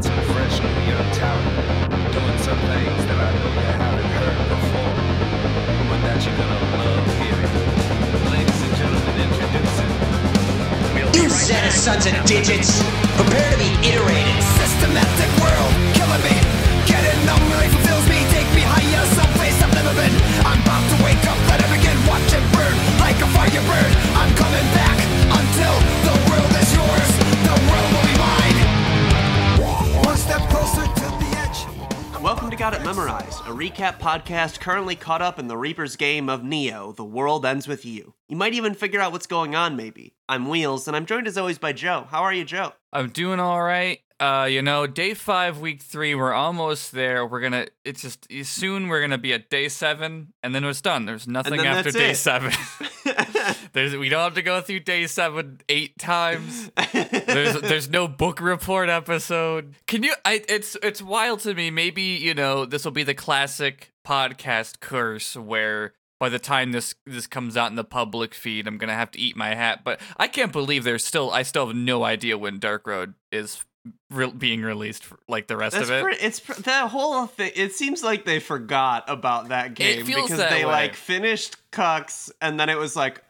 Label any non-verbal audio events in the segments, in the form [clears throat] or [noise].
hot and fresh young talent, doing some things that I know you haven't heard before, but that you're gonna love hearing. Ladies and gentlemen, introducing. We'll be You right set back. of sons of digits. Prepare to be iterated. Systematic world killing me. Getting really fulfills me. Take me higher, someplace I've never been. I'm about to wake up, let it begin. Watch it burn like a firebird. I'm coming back until the Got It Memorized, a recap podcast currently caught up in the Reaper's game of Neo, The World Ends With You. You might even figure out what's going on, maybe. I'm Wheels, and I'm joined as always by Joe. How are you, Joe? I'm doing all right. Uh, you know, day five, week three, we're almost there. We're gonna. It's just soon. We're gonna be at day seven, and then it's done. There's nothing after day it. seven. [laughs] [laughs] there's we don't have to go through day seven eight times. There's [laughs] there's no book report episode. Can you? I it's it's wild to me. Maybe you know this will be the classic podcast curse where. By the time this this comes out in the public feed, I'm gonna have to eat my hat. But I can't believe there's still I still have no idea when Dark Road is re- being released for, like the rest That's of it. pre- it's pre- the whole thing. It seems like they forgot about that game because that they way. like finished Cucks, and then it was like,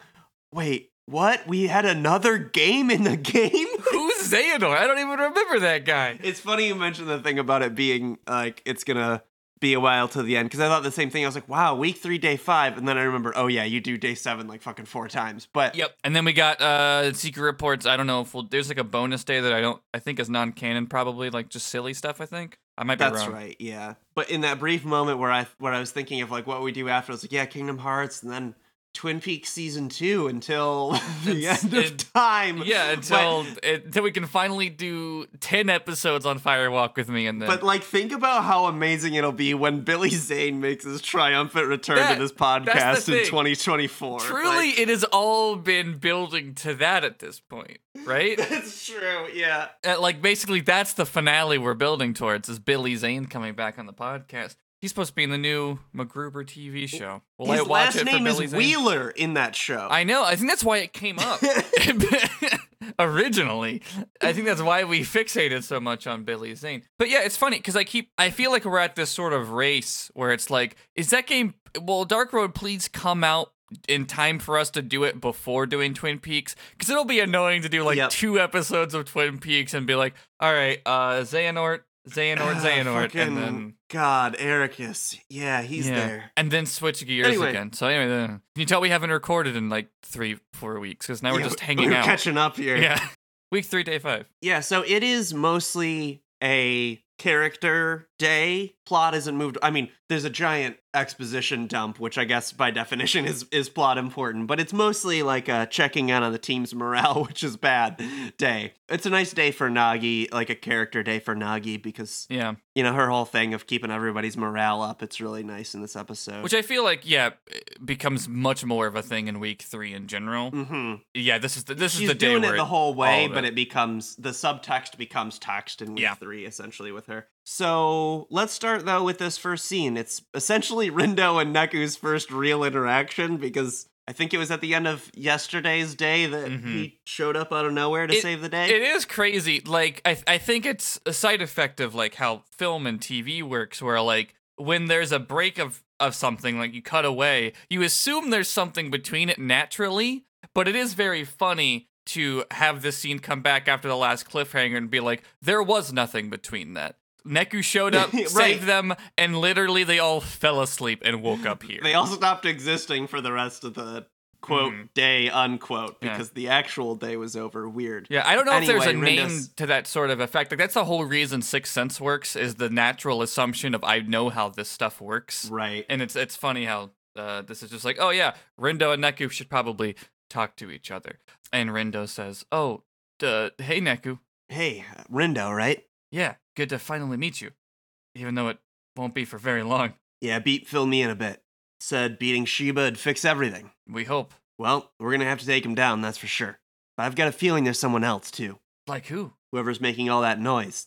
wait, what? We had another game in the [laughs] game. [laughs] Who's Xehanort? I don't even remember that guy. It's funny you mentioned the thing about it being like it's gonna be a while to the end because I thought the same thing. I was like, wow, week three, day five, and then I remember, oh yeah, you do day seven like fucking four times. But Yep. And then we got uh secret reports. I don't know if we'll there's like a bonus day that I don't I think is non-canon probably like just silly stuff I think. I might be wrong. that's wrong. right, yeah. But in that brief moment where I where I was thinking of like what we do after, I was like, yeah, Kingdom Hearts, and then Twin Peaks season two until [laughs] the It's- end of it- time. Yeah, But- until until we can finally do 10 episodes on Firewalk with me and then But like, think about how amazing it'll be when Billy Zane makes his triumphant return That- to this podcast in 2024. truly Like, it has all been building to that at this point, right? [laughs] it's true. Yeah. Uh, like basically that's the finale we're building towards is Billy Zane coming back on the podcast. He's supposed to be in the new MacGruber TV show. Will His I watch last it name is? Wheeler in that show. I know. I think that's why it came up [laughs] [laughs] originally. I think that's why we fixated so much on Billy Zane. But yeah, it's funny because I keep. I feel like we're at this sort of race where it's like, is that game? Will Dark Road please come out? In time for us to do it before doing Twin Peaks, because it'll be annoying to do like Yep. two episodes of Twin Peaks and be like, "All right, uh, Xehanort, Xehanort, Ah, Xehanort," fucking and then God, Eraqus. Yeah, he's yeah. there. and then switch gears Anyway. again. So anyway, then, can you tell we haven't recorded in like three, four weeks because now we're Yeah, just hanging we're out. catching up here. Yeah. [laughs] Week three, day five. Yeah, so it is mostly a character day. Plot isn't moved. I mean, there's a giant exposition dump, which I guess by [laughs] definition is is plot important, but it's mostly like a checking in on the team's morale, [laughs] which is bad day. It's a nice day for Nagi, like a character day for Nagi, because Yeah. you know her whole thing of keeping everybody's morale up. It's really nice in this episode. Which I feel like, yeah, becomes much more of a thing in week three in general. hmm Yeah, this is the this She's is the day doing it the whole way, but it- it becomes the subtext becomes text in week Yeah. three, essentially with her. So let's start though with this first scene. It's essentially [laughs] Rindo and Neku's first real interaction because I think it was at the end of yesterday's day that Mhm. he showed up out of nowhere to It- save the day. It is crazy. Like I I think it's a side effect of like how film and TV works where like when there's a break of of something like you cut away, you assume there's something between it naturally, but it is very funny to have this scene come back after the last cliffhanger and be like there was nothing between that. Neku showed up, [laughs] Right. saved them, and literally they all fell asleep and woke up here. they all stopped existing for the rest of the quote Mhm. day unquote Yeah. because the actual day was over. Weird. Yeah, I don't know if there's a Anyway, name to that sort of effect. Like that's the whole reason Sixth Sense works is the natural assumption of I know how this stuff works. Right. And it's it's funny how uh, this is just like, oh yeah, Rindo and Neku should probably talk to each other. And Rindo says, "Oh, duh, hey Neku, Hey, Rindo, right? yeah, good to finally meet you, even though it won't be for very long. Yeah, beat filled me in a bit. Said beating Shiba'd fix everything. We hope. Well, we're gonna have to take him down, that's for sure. But I've got a feeling there's someone else too. Like who? Whoever's making all that noise,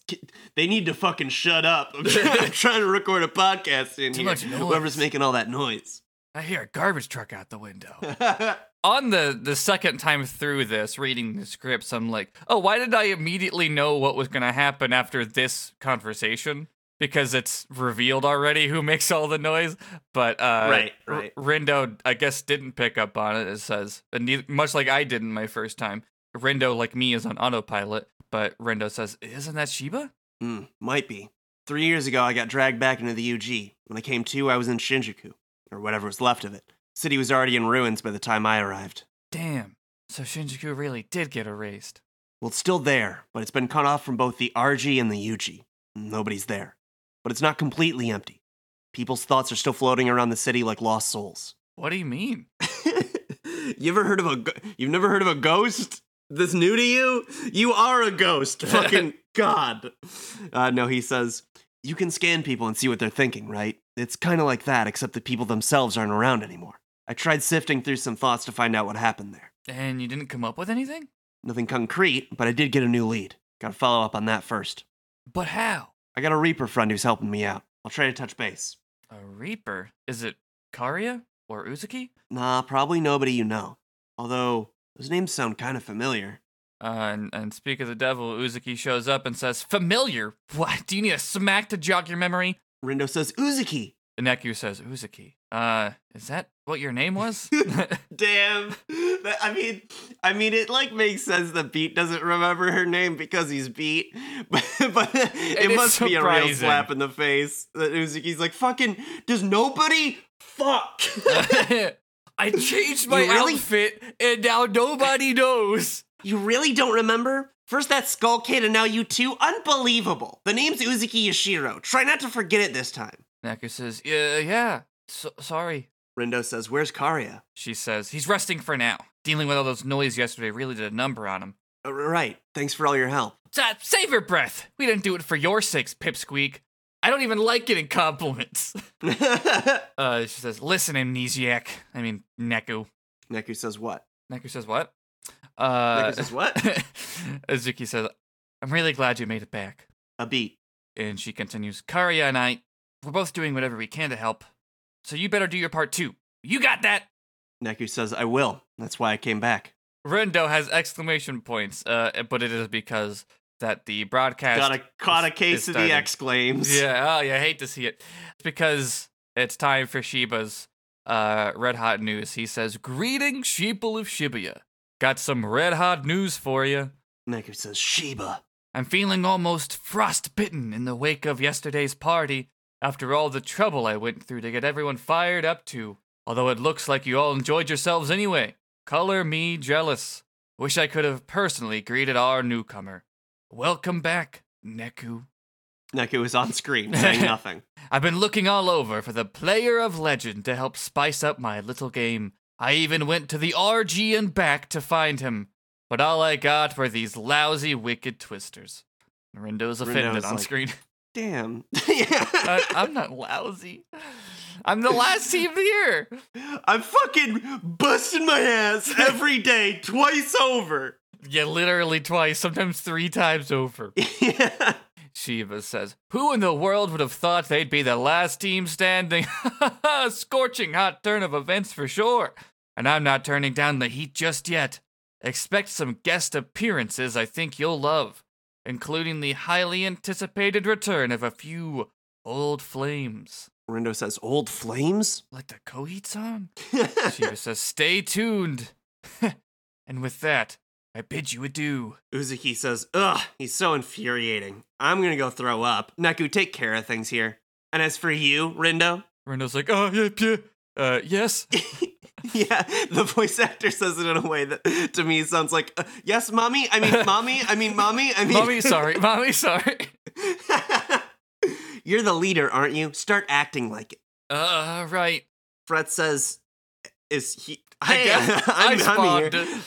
they need to fucking shut up. [laughs] I'm trying, to record a podcast in Too here. much noise. Whoever's making all that noise. I hear a garbage truck out the window. [laughs] on the the second time through this, reading the scripts, I'm like, oh, why did I immediately know what was gonna happen after this conversation? Because it's revealed already who makes all the noise. But uh, Right, R- Rindo, I guess, didn't pick up on it. It says, and much like I didn't my first time. Rindo, like me, is on autopilot. But Rindo says, "Isn't that shiba Hmm, might be. Three years ago, I got dragged back into the UG. When I came to, I was in Shinjuku, or whatever was left of it. City was already in ruins by the time I arrived. Damn. So Shinjuku really did get erased. Well, it's still there, but it's been cut off from both the RG and the UG. Nobody's there. But it's not completely empty. People's thoughts are still floating around the city like lost souls. What do you mean? [laughs] you ever heard of a? go- You've never heard of a ghost? This new to you? You are a ghost. [laughs] Fucking god. Uh, no, he says you can scan people and see what they're thinking, right? It's kind of like that, except the people themselves aren't around anymore. I tried sifting through some thoughts to find out what happened there. And you didn't come up with anything? Nothing concrete, but I did get a new lead. Gotta follow up on that first. But how? I got a Reaper friend who's helping me out. I'll try to touch base. A Reaper? Is it Kariya or Uzuki? Nah, probably nobody you know. Although, those names sound kind of familiar. Uh, and, and speak of the devil, Uzuki shows up and says, Familiar? What? Do you need a smack to jog your memory? Rindo says, Uzuki! Neku says, Uzuki. Uh, is that what your name was? [laughs] [laughs] Damn. I mean, I mean, it like makes sense that Beat doesn't remember her name because he's Beat, [laughs] but, but it, is must be a real slap in the face that Uzuki's like, fucking, does nobody? Fuck. I changed my really- outfit and now nobody knows. you really don't remember? First that Skull Kid and now you two? Unbelievable. The name's Uzuki Yashiro. Try not to forget it this time. Neku says, Yeah, yeah. So, sorry. Rindo says, where's Kariya? She says, He's resting for now. Dealing with all those noise yesterday really did a number on him. "Uh, right. Thanks for all your help. Sa- Save your breath. We didn't do it for your sakes, Pipsqueak. I don't even like getting compliments. [laughs] [laughs] Uh, she says, Listen, amnesiac. I mean, Neku. Neku says what? Neku says, What? Uh, Neku says what? [laughs] Uzuki says, I'm really glad you made it back. A beat. And she continues, Kariya and I, we're both doing whatever we can to help. So you better do your part too. You got that? Neku says, I will. That's why I came back. Rindo has exclamation points, uh, but it is because that the broadcast. Got a caught a case of the exclaims. Yeah, oh, yeah, I hate to see it. It's because it's time for Shiba's uh, red hot news. He says, Greetings, sheeple of Shibuya. Got some red hot news for you. Neku says, Shiba. I'm feeling almost frostbitten in the wake of yesterday's party after all the trouble I went through to get everyone fired up to. Although it looks like you all enjoyed yourselves anyway. Color me jealous. Wish I could have personally greeted our newcomer. Welcome back, Neku. Neku is on screen [laughs] saying nothing. I've been looking all over for the player of legend to help spice up my little game. I even went to the RG and back to find him, but all I got were these lousy, wicked twisters. Rindo's offended Rindo's on like- screen. [laughs] Damn. yeah. [laughs] I, I'm not lousy. I'm the last team of the year. I'm fucking busting my ass every day, twice over. Yeah, literally twice, sometimes three times over. [laughs] yeah. Shiba says, Who in the world would have thought they'd be the last team standing? [laughs] Scorching hot turn of events for sure. And I'm not turning down the heat just yet. Expect some guest appearances I think you'll love, including the highly anticipated return of a few old flames. Rindo says, Old flames? Like the Coheed song? Shiba says, Stay tuned. [laughs] and with that, I bid you adieu. Uzuki says, Ugh, he's so infuriating. I'm gonna go throw up. Neku, take care of things here. And as for you, Rindo, Rindo's like, Oh, yeah, yeah. Uh, yes. [laughs] yeah, the voice actor says it in a way that to me sounds like, uh, yes, mommy, I mean, [laughs] mommy, I mean, mommy, I mean. Mommy, sorry. [laughs] Mommy, sorry. You're the leader, aren't you? Start acting like it. Uh, right. Fret says, is he. I Hey, I I'm, I'm spawned. here.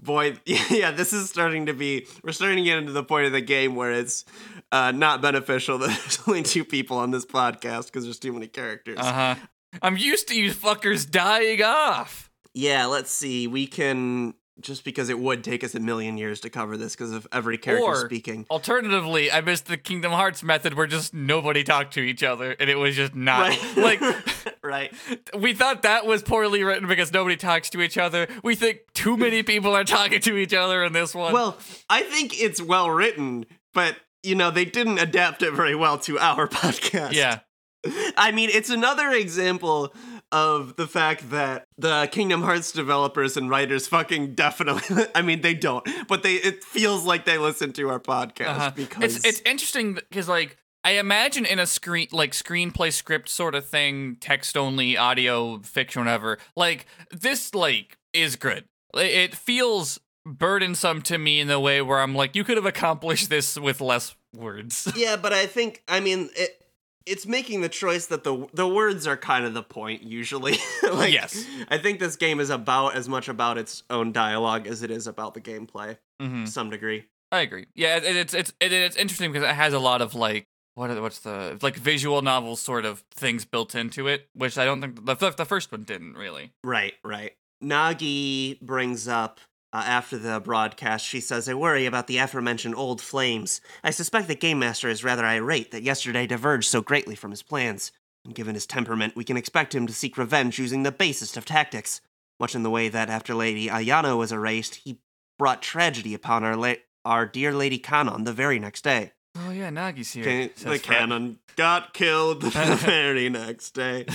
Boy, yeah, this is starting to be. We're starting to get into the point of the game where it's uh, not beneficial that there's only two people on this podcast because there's too many characters. Uh huh. I'm used to you fuckers dying off. Yeah, let's see. We can. Just because it would take us a million years to cover this because of every character Or- speaking. Alternatively, I missed the Kingdom Hearts method where just nobody talked to each other and it was just not Right. [laughs] like [laughs] right. We thought that was poorly written because nobody talks to each other. We think too many people are talking to each other in this one. Well, I think it's well written, but you know, they didn't adapt it very well to our [laughs] podcast. yeah. [laughs] I mean, it's another example of the fact that the Kingdom Hearts developers and writers fucking definitely [laughs] I mean they don't, but they it feels like they listen to our podcast Uh-huh. because it's it's interesting because like I imagine in a screen like screenplay script sort of thing, text only, audio fiction, whatever. Like this like is good. It- It feels burdensome to me in the way where I'm like, you could have accomplished this with less words. [laughs] Yeah, but I think I mean it it's making the choice that the the words are kind of the point usually. [laughs] like, Yes. I think this game is about as much about its own dialogue as it is about the gameplay hmm to some degree. I agree. Yeah, it, it's it's it, it's interesting because it has a lot of like what are, what's the like visual novel sort of things built into it, which I don't think the the first one didn't really. Right, right. Nagi brings up uh, after the broadcast, she says, I worry about the aforementioned old flames. I suspect that Game Master is rather irate that yesterday diverged so greatly from his plans. And given his temperament, we can expect him to seek revenge using the basest of tactics. Much in the way that after Lady Ayano was erased, he brought tragedy upon our, la- our dear Lady Kanon the very next day. Oh yeah, Nagi's here. Can- the. Kanon got killed the [laughs] very next day.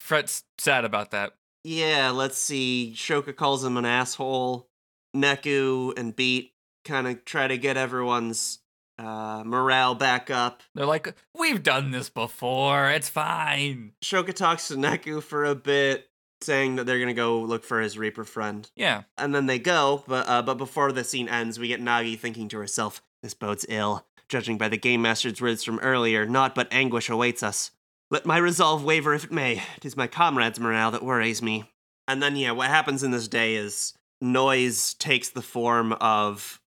Fret's sad about that. Yeah, let's see. Shoka calls him an asshole. Neku and Beat kind of try to get everyone's uh, morale back up. They're like, we've done this before. It's fine. Shoka talks to Neku for a bit, saying that they're gonna go look for his Reaper friend, Yeah. and then they go. But uh, but before the scene ends, we get Nagi thinking to herself, "This boat's ill. Judging by the game master's words from earlier, naught but anguish awaits us. Let my resolve waver if it may. It is my comrades' morale that worries me." And then yeah, what happens in this day is noise takes the form of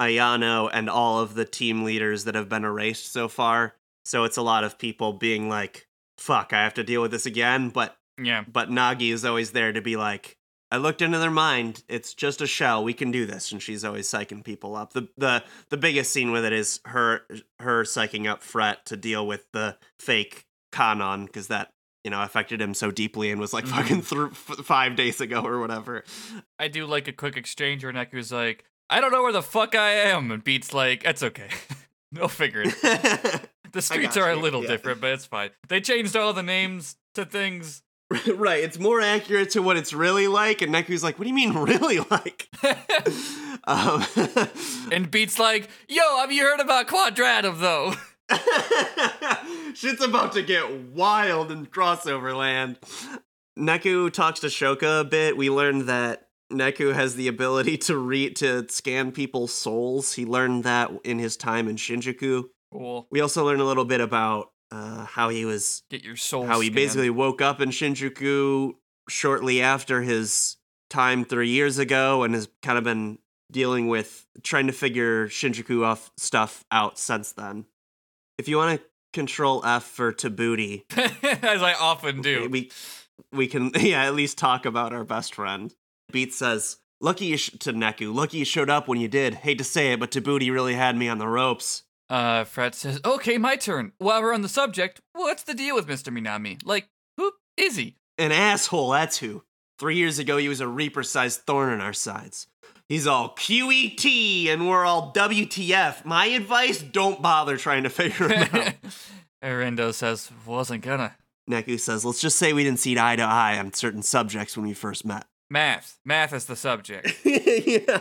Ayano and all of the team leaders that have been erased so far. So it's a lot of people being like, fuck, I have to deal with this again. But Yeah. but Nagi is always there to be like, I looked into their mind. It's just a shell. We can do this. And she's always psyching people up. The the the biggest scene with it is her her psyching up Fret to deal with the fake Kanon because that you know affected him so deeply and was like fucking th- f- five days ago or whatever. I do like a quick exchange where Neku's like, I don't know where the fuck I am. And Beat's like, it's okay. [laughs] They'll figure it. [laughs] The streets are a little yeah. different, but it's fine. They changed all the names to things. [laughs] right, it's more accurate to what it's really like. And Neku's like, what do you mean really like? um, and Beat's like, yo, have you heard about Quadratum though? [laughs] Shit's about to get wild in crossover land. Neku talks to Shoka a bit. We learned that Neku has the ability to read to scan people's souls. He learned that in his time in Shinjuku. Cool. We also learned a little bit about uh, how he was Get your soul. how he basically woke up in Shinjuku shortly after his time three years ago and has kind of been dealing with trying to figure Shinjuku off stuff out since then. If you want to control F for Tabuti, [laughs] as I often do. we we can [laughs] yeah at least talk about our best friend. Beat says, "Lucky you sh- to Neku. Lucky you showed up when you did. Hate to say it, but Tabuti really had me on the ropes." Uh, Fret says, "Okay, my turn. While we're on the subject, what's the deal with Mr. Minami? Like, who is he? An asshole, that's who. Three years ago, he was a Reaper sized thorn in our sides. He's all QED and we're all WTF. My advice don't bother trying to figure him out. [laughs] Arendo says, "Wasn't gonna." Neku says, let's just say we didn't see eye to eye on certain subjects when we first met. Math. Math is the subject. [laughs] yeah.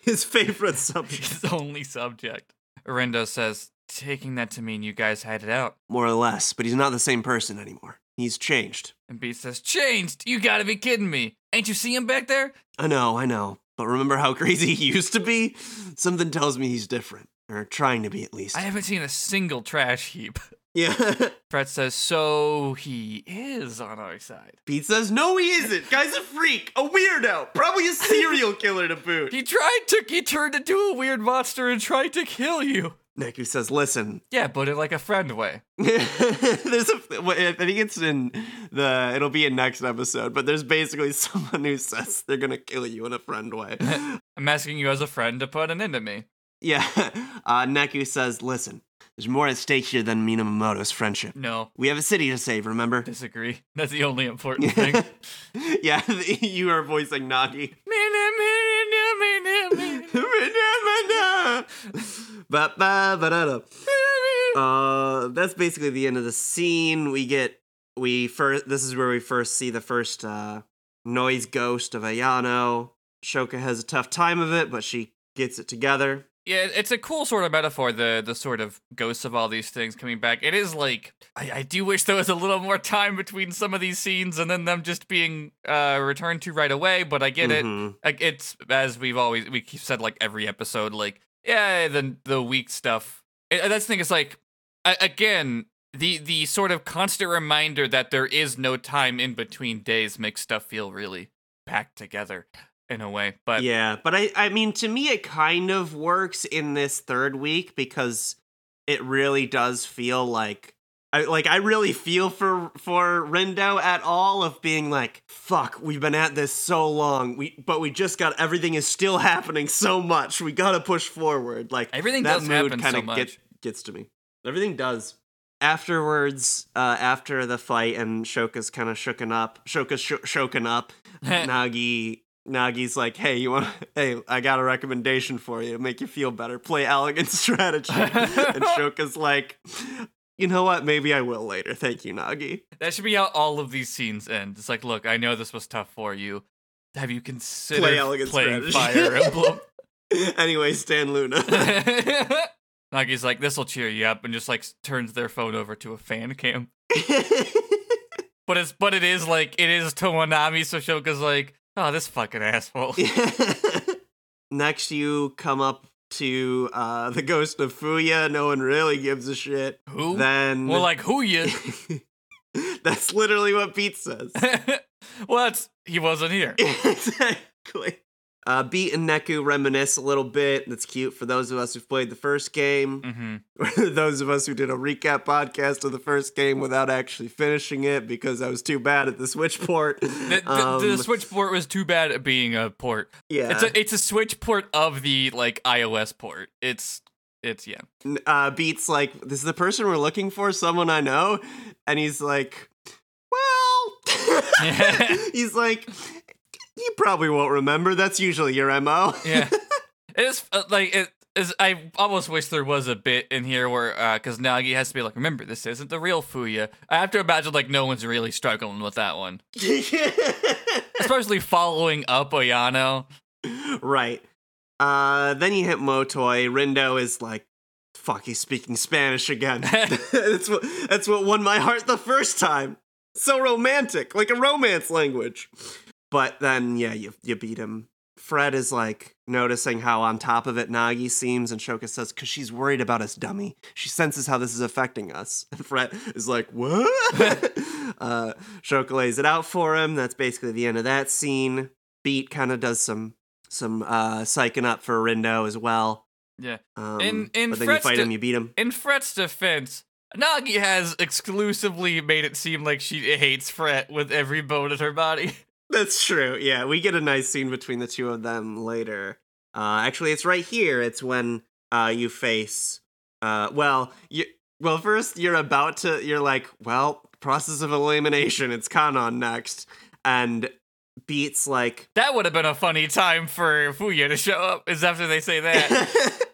His favorite [laughs] subject. His only subject. Arendo says, taking that to mean you guys had it out. More or less, but he's not the same person anymore. He's changed. And B says, changed? You gotta be kidding me. Ain't you see him back there? I know, I know. But remember how [laughs] crazy he used to be? Something tells me he's different. Or trying to be at least. I haven't seen a single trash heap. [laughs] yeah. [laughs] Fret says, so he is on our side. Beat says, no, he isn't. Guy's a freak, a weirdo, probably a serial killer to boot. He tried to, he turned into a weird monster and tried to kill you. Neku says, listen, Yeah, but in like a friend way. [laughs] there's a, I think it's in the, it'll be in next episode, but there's basically [laughs] someone who says they're gonna kill you in a friend way. [laughs] I'm asking you as a friend to put an end to me. yeah. Uh, Neku says, listen, There's more at stake here than Minamimoto's friendship. No, We have a city to save, remember? disagree. That's the only important thing. yeah, you are voicing Nagi. Ba- da- da. Uh, that's basically the end of the scene. We get we first. This is where we first see the first uh, noise ghost of Ayano. Shoka has a tough time of it, but she gets it together. Yeah, it's a cool sort of metaphor. The the sort of ghosts of all these things coming back. It is like I, I do wish there was a little more time between some of these scenes and then them just being uh, returned to right away. But I get it. Mhm. Like it's as we've always we keep said like every episode. Like yeah, the the weak stuff. And that's the thing. Is like again the the sort of constant reminder that there is no time in between days makes stuff feel really packed together in a way. But yeah, but I I mean to me it kind of works in this third week because it really does feel like I like I really feel for for Rindo at all of being like fuck we've been at this so long we but we just got everything is still [laughs] happening so much we got to push forward like Everything that does mood happen kinda so get- much. gets to me everything does afterwards uh after the fight and Shoka's kind of shooken up Shoka's sh- shoken up [laughs] Nagi Nagi's like, hey, you want? Hey, I got a recommendation for you. to Make you feel better. Play elegant [laughs] strategy. and Shoka's like, you know what? Maybe I will later. Thank you, Nagi. That should be how all of these scenes end. It's like, look, I know this was tough for you. Have you considered Play Elegant playing Strategy. Fire Emblem? [laughs] [laughs] anyway, Stan LOONA. [laughs] Nagi's like, this will cheer you up, and just like turns their phone over to a fan cam. But it's but it is like it is Tomonami, so Shoka's like, oh, this fucking asshole. Next, you come up to uh, the ghost of Fuya. No one really gives a shit. Who? Then, well, like who you? [laughs] that's literally what Beat says. [laughs] well, that's he wasn't here. [laughs] exactly. Uh, Beat and Neku reminisce a little bit. That's cute for those of us who've played the first game. hmm [laughs] those of us who did a recap podcast of the first game without actually finishing it because I was too bad at the Switch port. The, the, Um, the Switch port was too bad at being a port. yeah. It's a it's a Switch port of the like iOS port. It's it's yeah. Uh, Beat's like, this is the person we're looking for, someone I know. And he's like, well, [laughs] [laughs] he's like, you probably won't remember. That's usually your MO. yeah [laughs] it's uh, like it is i almost wish there was a bit in here where uh because nagi has to be like remember this isn't the real fuya i have to imagine like no one's really struggling with that one [laughs] especially following up ayano right. Uh, then you hit Motoi. Rindo is like, fuck, he's speaking Spanish again. [laughs] that's what that's what won my heart the first time. So romantic, like a romance language. But then, yeah, you you beat him. Fret is like noticing how on top of it Nagi seems, and Shoka says, "Cause she's worried about us, dummy. She senses how this is affecting us." [laughs] And Fret is like, "What?" [laughs] uh, Shoka lays it out for him. That's basically the end of that scene. Beat kind of does some some uh, psyching up for Rindo as well. yeah Um, In- in but then you Fret's fight de- him, you beat him. in fret's defense nagi has exclusively made it seem like she hates fret with every bone in her body [laughs] That's true. Yeah, we get a nice scene between the two of them later. Uh, actually, it's right here. It's when uh, you face. Uh, well, you. Well, first you're about to. You're like, well, process of elimination. It's Kanon next, and Beats like. that would have been a funny time for fuya to show up is after they say that [laughs]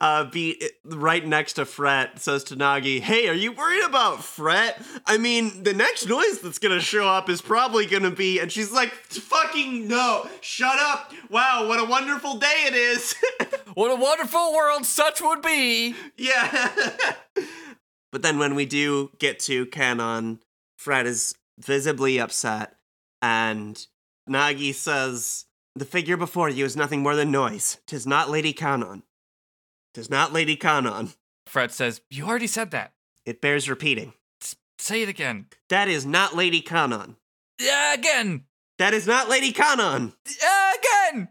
uh, Beat right next to Fret says to Nagi, "Hey, are you worried about Fret? I mean, the next noise that's gonna show up is probably gonna be." And she's like, "Fucking no! Shut up! Wow, what a wonderful day it is!" [laughs] what a wonderful world such would be yeah. [laughs] but then when we do get to Kanon, Fret is visibly upset, and Nagi says, "The figure before you is nothing more than noise. Tis not Lady Kanon. Tis not Lady Kanon. Fret says, You already said that. It bears repeating. Say it again. That is not Lady Kanon. Yeah, again. That is not Lady Kanon. Yeah, again.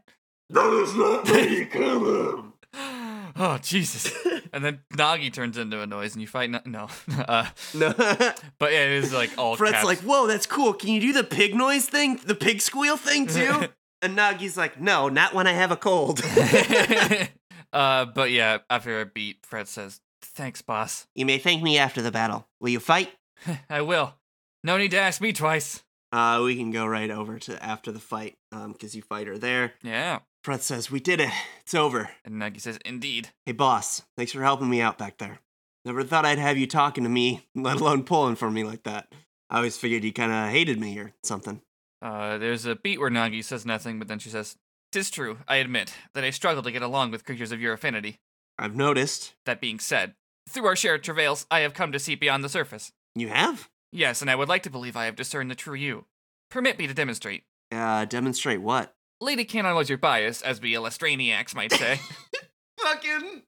That is not Lady Kanon. [sighs] Oh, Jesus. and then Nagi turns into a noise and you fight. No. no. [laughs] Uh, No. but yeah, it is like all Fret's caps. like, whoa, that's cool. Can you do the pig noise thing? The pig squeal thing too? [laughs] and Nagi's like, no, not when I have a cold. [laughs] uh, but yeah, after a beat, Fret says, Thanks, boss. You may thank me after the battle. Will you fight? [laughs] I will. No need to ask me twice. Uh, we can go right over to after the fight, um, because you fight her there. Yeah. Fret says, We did it. It's over. And Nagi says, Indeed. Hey, boss, thanks for helping me out back there. Never thought I'd have you talking to me, let alone pulling for me like that. I always figured you kind of hated me or something. Uh, there's a beat where Nagi says nothing, but then she says, Tis true, I admit, that I struggle to get along with creatures of your affinity. I've noticed. That being said, through our shared travails, I have come to see beyond the surface. You have? Yes, and I would like to believe I have discerned the true you. Permit me to demonstrate. Uh, demonstrate what? Lady Kanon was your bias, as we Illustraniacs might say. [laughs] Fucking [laughs]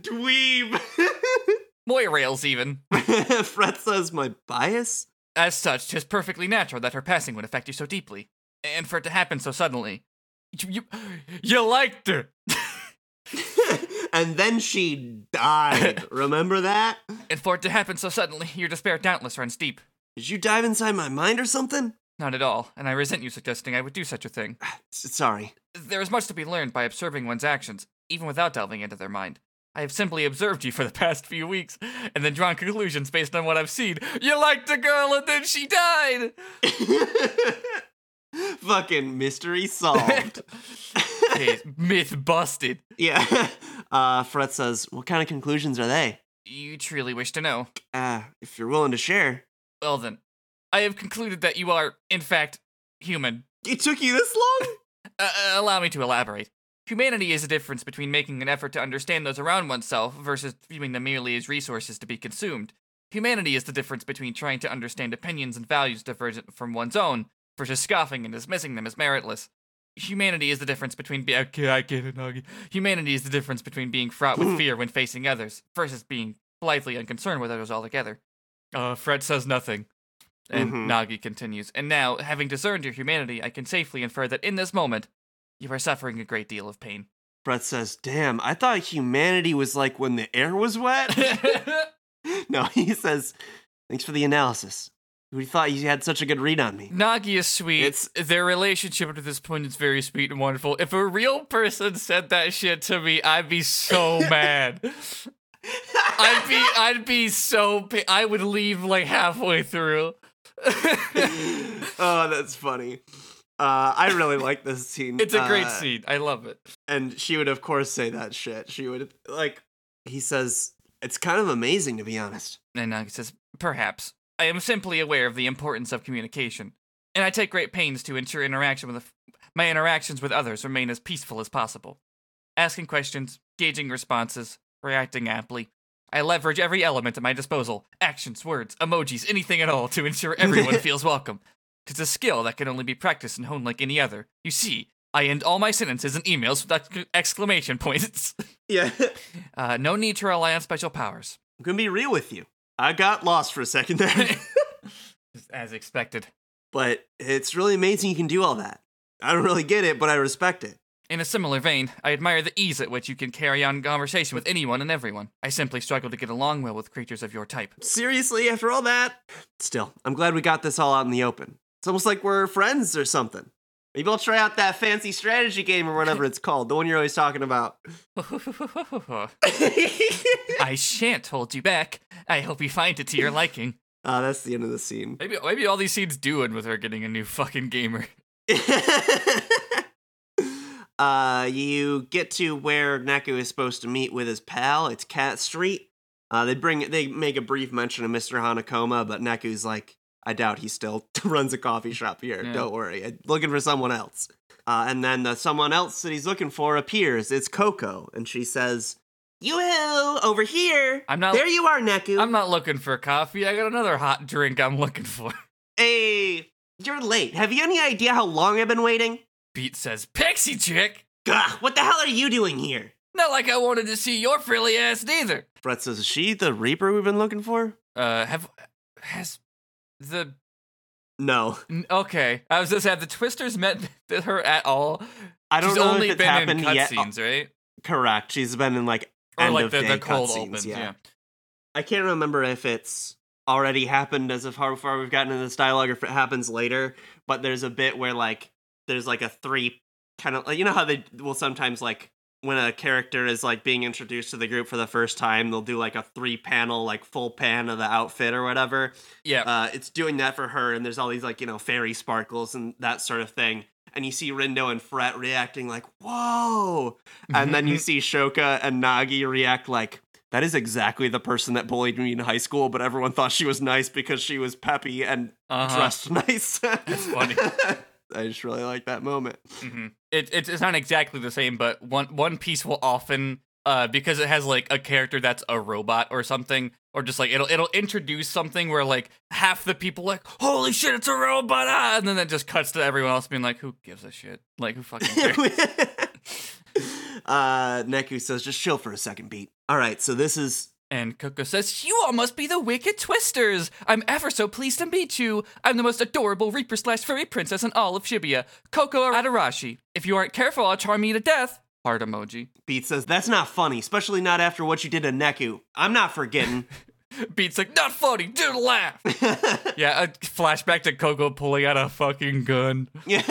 dweeb. [laughs] Moirails, even. Fret says, My bias? As such, 'tis perfectly natural that her passing would affect you so deeply. And for it to happen so suddenly. You, you, liked her! [laughs] and then she died. [laughs] Remember that? And for it to happen so suddenly, your despair doubtless runs deep. Did you dive inside my mind or something? Not at all, and I resent you suggesting I would do such a thing. [sighs] Sorry. There is much to be learned by observing one's actions, even without delving into their mind. I have simply observed you for the [laughs] past few weeks, and then drawn conclusions based on what I've seen. You liked the girl, and then she died! Fucking mystery solved. [laughs] Myth busted. yeah. [laughs] Uh, Fret says, What kind of conclusions are they? You truly wish to know. Uh, if you're willing to share. Well then, I have concluded that you are, in fact, human. It took you this long? [laughs] Uh, uh, allow me to elaborate. Humanity is the difference between making an effort to understand those around oneself versus viewing them merely as resources to be consumed. Humanity is the difference between trying to understand opinions and values divergent from one's own versus scoffing and dismissing them as meritless. Humanity is the difference between be- okay, I get it, Nagi. Humanity is the difference between being fraught with fear when facing others versus being blithely unconcerned with others altogether. Uh, Fret says nothing. And Mhm. Nagi continues. And now, having discerned your humanity, I can safely infer that in this moment, you are suffering a great deal of pain. Brett says, Damn, I thought humanity was like when the air was wet. [laughs] [laughs] no, he says, Thanks for the analysis. We thought you had such a good read on me. Nagi is sweet. It's- Their relationship to this point is very sweet and wonderful. If a real person said that shit to me, I'd be so [laughs] mad. I'd be, I'd be so. I would leave like halfway through. oh, that's funny. Uh, I really like this scene. [laughs] it's a great Uh, scene. I love it. And she would, of course, say that shit. She would, like, he says, it's kind of amazing, to be honest. And Nagi says, "Perhaps I am simply aware of the importance of communication, and I take great pains to ensure interaction with my interactions with others remain as peaceful as possible. Asking questions, gauging responses, reacting aptly. I leverage every element at my disposal actions, words, emojis, anything at all to ensure [laughs] everyone feels welcome. It's a skill that can only be practiced and honed like any other. You see, I end all my sentences and emails with exc- exclamation points. [laughs] Yeah. uh, no need to rely on special powers. I'm gonna be real with you. I got lost for a second there. [laughs] [laughs] As expected. but it's really amazing you can do all that. I don't really get it, but I respect it. In a similar vein, I admire the ease at which you can carry on conversation with anyone and everyone. I simply struggle to get along well with creatures of your type. Seriously, after all that? Still, I'm glad we got this all out in the open. It's almost like we're friends or something. Maybe I'll try out that fancy strategy game or whatever it's called, the one you're always talking about. [laughs] I shan't hold you back. I hope you find it to your liking. [laughs] Ah, that's the end of the scene. Maybe maybe all these scenes do end with her getting a new fucking gamer. [laughs] uh, you get to where Neku is supposed to meet with his pal. It's Cat Street. Uh, they bring they make a brief mention of Mr. Hanakoma, but Neku's like, I doubt he still [laughs] runs a coffee shop here. Yeah. Don't worry, I'm looking for someone else. Uh, and then the someone else that he's looking for appears. It's Coco, and she says, "You over here? I'm not- There you are, Neku. I'm not looking for coffee. I got another hot drink I'm looking for. [laughs] Hey, you're late. Have you any idea how long I've been waiting? Beat says, Pixie chick. Gah, what the hell are you doing here? Not like I wanted to see your frilly ass neither. Brett says, "Is she the Reaper we've been looking for?" Uh, have has the No, Okay, I was just have the Twisters met [laughs] her at all? I don't She's know only if it's been happened in yet. Uh, cutscenes, right? Correct. She's been in like Or end like of the, day the cold cutscenes, opens. yeah. Yeah. I can't remember if it's already happened as of how far we've gotten in this dialogue, or if it happens later. But there's a bit where like there's like a three kind of like you know how they will sometimes like when a character is like being introduced to the group for the first time, they'll do like a three panel, like full pan of the outfit or whatever. Yeah. Uh, it's doing that for her, and there's all these like you know fairy sparkles and that sort of thing. And you see Rindo and Fret reacting like "Whoa!" and then you [laughs] see Shoka and Nagi react like that is exactly the person that bullied me in high school, but everyone thought she was nice because she was peppy and Uh-huh. dressed [laughs] nice. That's funny. [laughs] I just really like that moment. Mhm. It, it, it's not exactly the same, but one one piece will often uh because it has like a character that's a robot or something, or just like it'll it'll introduce something where like half the people like holy shit it's a robot, ah! and then it just cuts to everyone else being like who gives a shit, like who fucking [laughs] cares. uh, Neku says, just chill for a second, beat. All right, so this is. And Coco says, You all must be the Wicked Twisters! I'm ever so pleased to meet you! I'm the most adorable Reaper slash furry princess in all of Shibuya, Coco Atarashi. If you aren't careful, I'll charm you to death. Heart emoji. Beat says, that's not funny, especially not after what you did to Neku. I'm not forgetting. [laughs] Beats like, Not funny, dude, laugh! [laughs] yeah, a flashback to Coco pulling out a fucking gun. [laughs] yeah.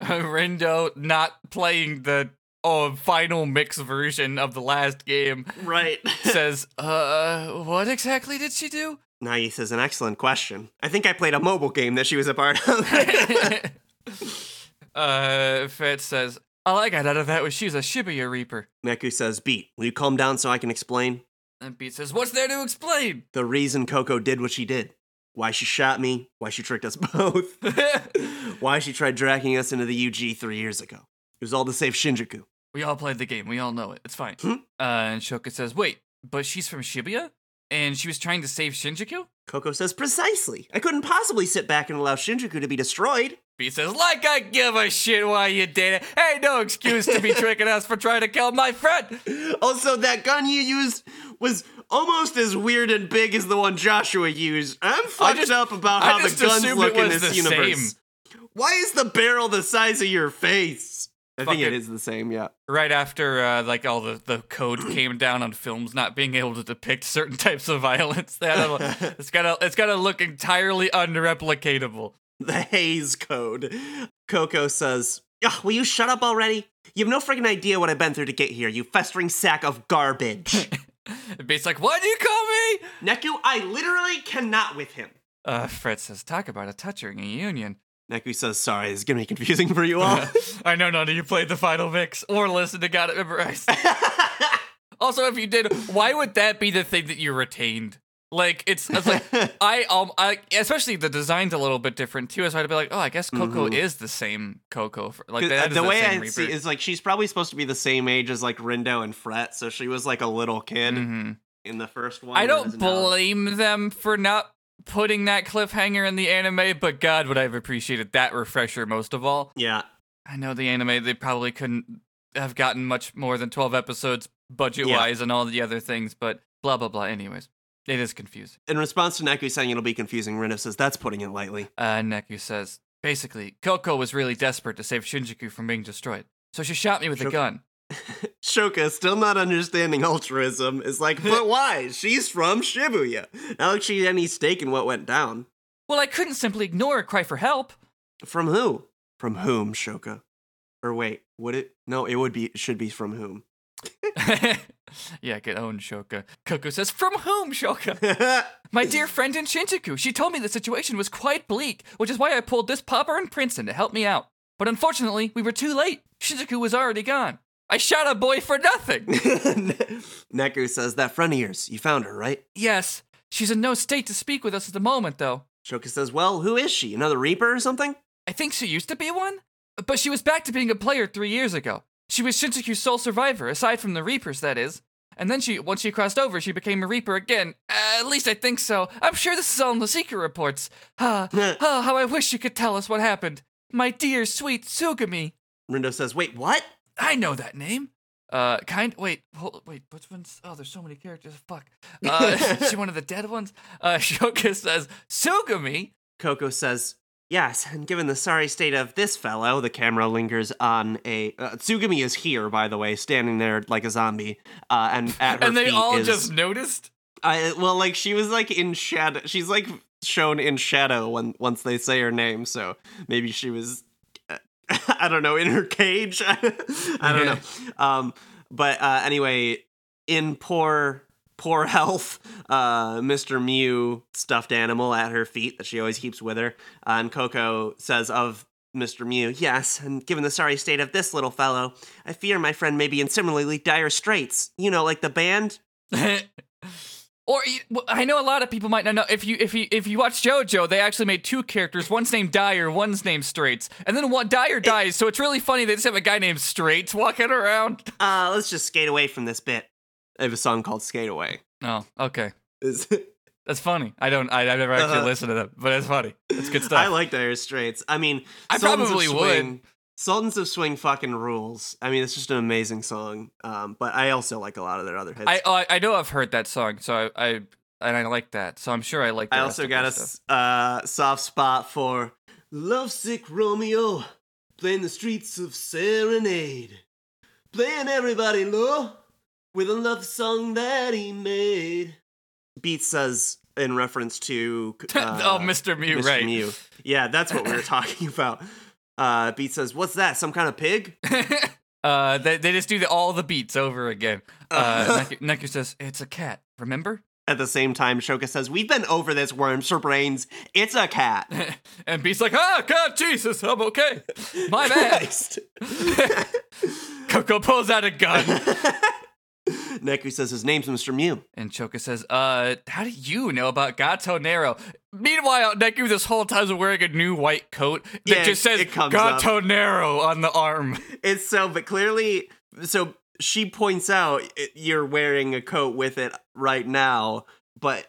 Rindo not playing the oh, final mix version of the last game right. [laughs] says, Uh, what exactly did she do? Nagi says, an excellent question. I think I played a mobile game that she was a part of. [laughs] uh, Fret says, All I got out of that was she was a Shibuya Reaper. Neku says, Beat, will you calm down so I can explain? And Beat says, What's there to explain? The reason Coco did what she did. Why she shot me, why she tricked us [laughs] both, why she tried dragging us into the UG three years ago. It was all to save Shinjuku. we all played the game. We all know it. It's fine. Hmm? Uh, and Shoka says, Wait, but she's from Shibuya? And she was trying to save Shinjuku? Coco says, Precisely. I couldn't possibly sit back and allow Shinjuku to be destroyed. Beat says, Like I give a shit why you did it. Hey, no excuse to be [laughs] tricking us for trying to kill my friend. Also, that gun you used was almost as weird and big as the one Joshua used. I'm fucked just- up about I how the guns look in this universe. Why is the barrel the size of your face? I think it Fucking- the same, yeah. Right after, uh, like, all the, the code [clears throat] came down on films not being able to depict certain types of violence, a, [laughs] it's gotta it's gotta look entirely unreplicatable. The Hays Code. Coco says, Ugh, Will you shut up already? You have no freaking idea what I've been through to get here, you festering sack of garbage. [laughs] Beat's like, Why do you call me? Neku, I literally cannot with him. Uh, Fret says, Talk about a touching reunion. Neku says, Sorry, this is gonna be confusing for you all. [laughs] I know none of you played the final mix or listened to Got It Memorized. [laughs] also, if you did, why would that be the thing that you retained? Like it's, it's like [laughs] I um I especially the design's a little bit different too. So I'd be like, oh, I guess Coco is the same Coco. For, like that is the way same I see is like she's probably supposed to be the same age as like Rindo and Fret, so she was like a little kid Mhm. in the first one. I don't is now- blame them for not putting that cliffhanger in the anime, but God, would I have appreciated that refresher most of all. Yeah, I know the anime they probably couldn't have gotten much more than 12 episodes budget wise and all the other things, but blah blah blah. Anyways, it is confusing. in response to Neku saying it'll be confusing, Rindo says that's putting it lightly. Uh, Neku says basically, Coco was really desperate to save Shinjuku from being destroyed, so she shot me with a gun. [laughs] Shoka, still not understanding altruism, is like, but [laughs] why? She's from Shibuya. Not like she had any stake in what went down. Well, I couldn't simply ignore a cry for help. From who? From whom, Shoka? Or wait, would it? No, it would be. It should be from whom? [laughs] yeah, get owned, Shoka. Coco says, From whom, Shoka? My dear friend in Shinjuku, she told me the situation was quite bleak, which is why I pulled this popper in Princeton to help me out. But unfortunately, we were too late. Shinjuku was already gone. I shot a boy for nothing. [laughs] Neku says that friend of yours. You found her, right? yes, she's in no state to speak with us at the moment, though. Shoka says, well, who is she? Another Reaper or something? I think she used to be one, but she was back to being a player three years ago. She was Shinjuku's sole survivor, aside from the Reapers, that is. And then she, once she crossed over, she became a Reaper again. Uh, at least I think so. I'm sure this is all in the secret reports. [sighs] Ah, ah, [laughs] [sighs] how I wish you could tell us what happened. My dear, sweet Tsugumi. Rindo says, wait, what? I know that name. Uh, kind. Wait, hold, wait. Which one's? Oh, there's so many characters. Fuck. Uh, is [laughs] she [laughs] one of the dead ones? Uh, [laughs] Shoka says Tsugumi. Coco says, Yes, and given the sorry state of this fellow, the camera lingers on a. Uh, Tsugumi is here, by the way, standing there like a zombie. Uh, and at her And they all is, just noticed. I, well, like, she was like in shadow. She's like shown in shadow when once they say her name, so maybe she was [laughs] I don't know, in her cage. [laughs] I don't know. [laughs] Um, but uh, anyway, in poor poor health, uh, Mr. Mew stuffed animal at her feet that she always keeps with her, uh, and Coco says of Mr. Mew, yes, and given the sorry state of this little fellow, I fear my friend may be in similarly dire straits. You know, like the band. Or I know a lot of people might not know if you if you if you watch JoJo, they actually made two characters. One's named Dyer, one's named Straits, and then one Dyer dies. So it's really funny they just have a guy named Straits walking around. [laughs] Uh, let's just skate away from this bit. I have a song called "Skate Away." Oh, okay, Is- [laughs] that's funny. I don't. I, I've never actually Uh-huh. listened to them, but it's funny. It's good stuff. I like Dire Straits. I mean, I probably would. Sultans of Swing fucking rules. I mean, it's just an amazing song. Um, but I also like a lot of their other hits. I, oh, I I know I've heard that song, so I, I and I like that. So I'm sure I like. The I also got a uh, soft spot for Lovesick Romeo playing the streets of Serenade, playing everybody low with a love song that he made. Beat says in reference to [laughs] uh, oh, Mr. Mew, Mr. right? Mew. Yeah, that's what we were talking [laughs] about. Uh, Beat says, "What's that? Some kind of pig?" [laughs] uh, they, they just do the, all the beats over again. Uh, Uh. [laughs] Neku, Neku says, "It's a cat. Remember?" At the same time, Shoka says, "We've been over this, Worms for brains. It's a cat." [laughs] and Beat's like, "Ah, God, Jesus, I'm okay. My bad." Coco pulls out a gun, [laughs] Neku says his name's Mr. Mew. and Shoka says, "Uh, how do you know about Gatto Nero?" Meanwhile, Neku this whole time is wearing a new white coat that Yeah, just says comes up. Gatto Nero on the arm. [laughs] It's so, but clearly, so she points out you're wearing a coat with it right now, but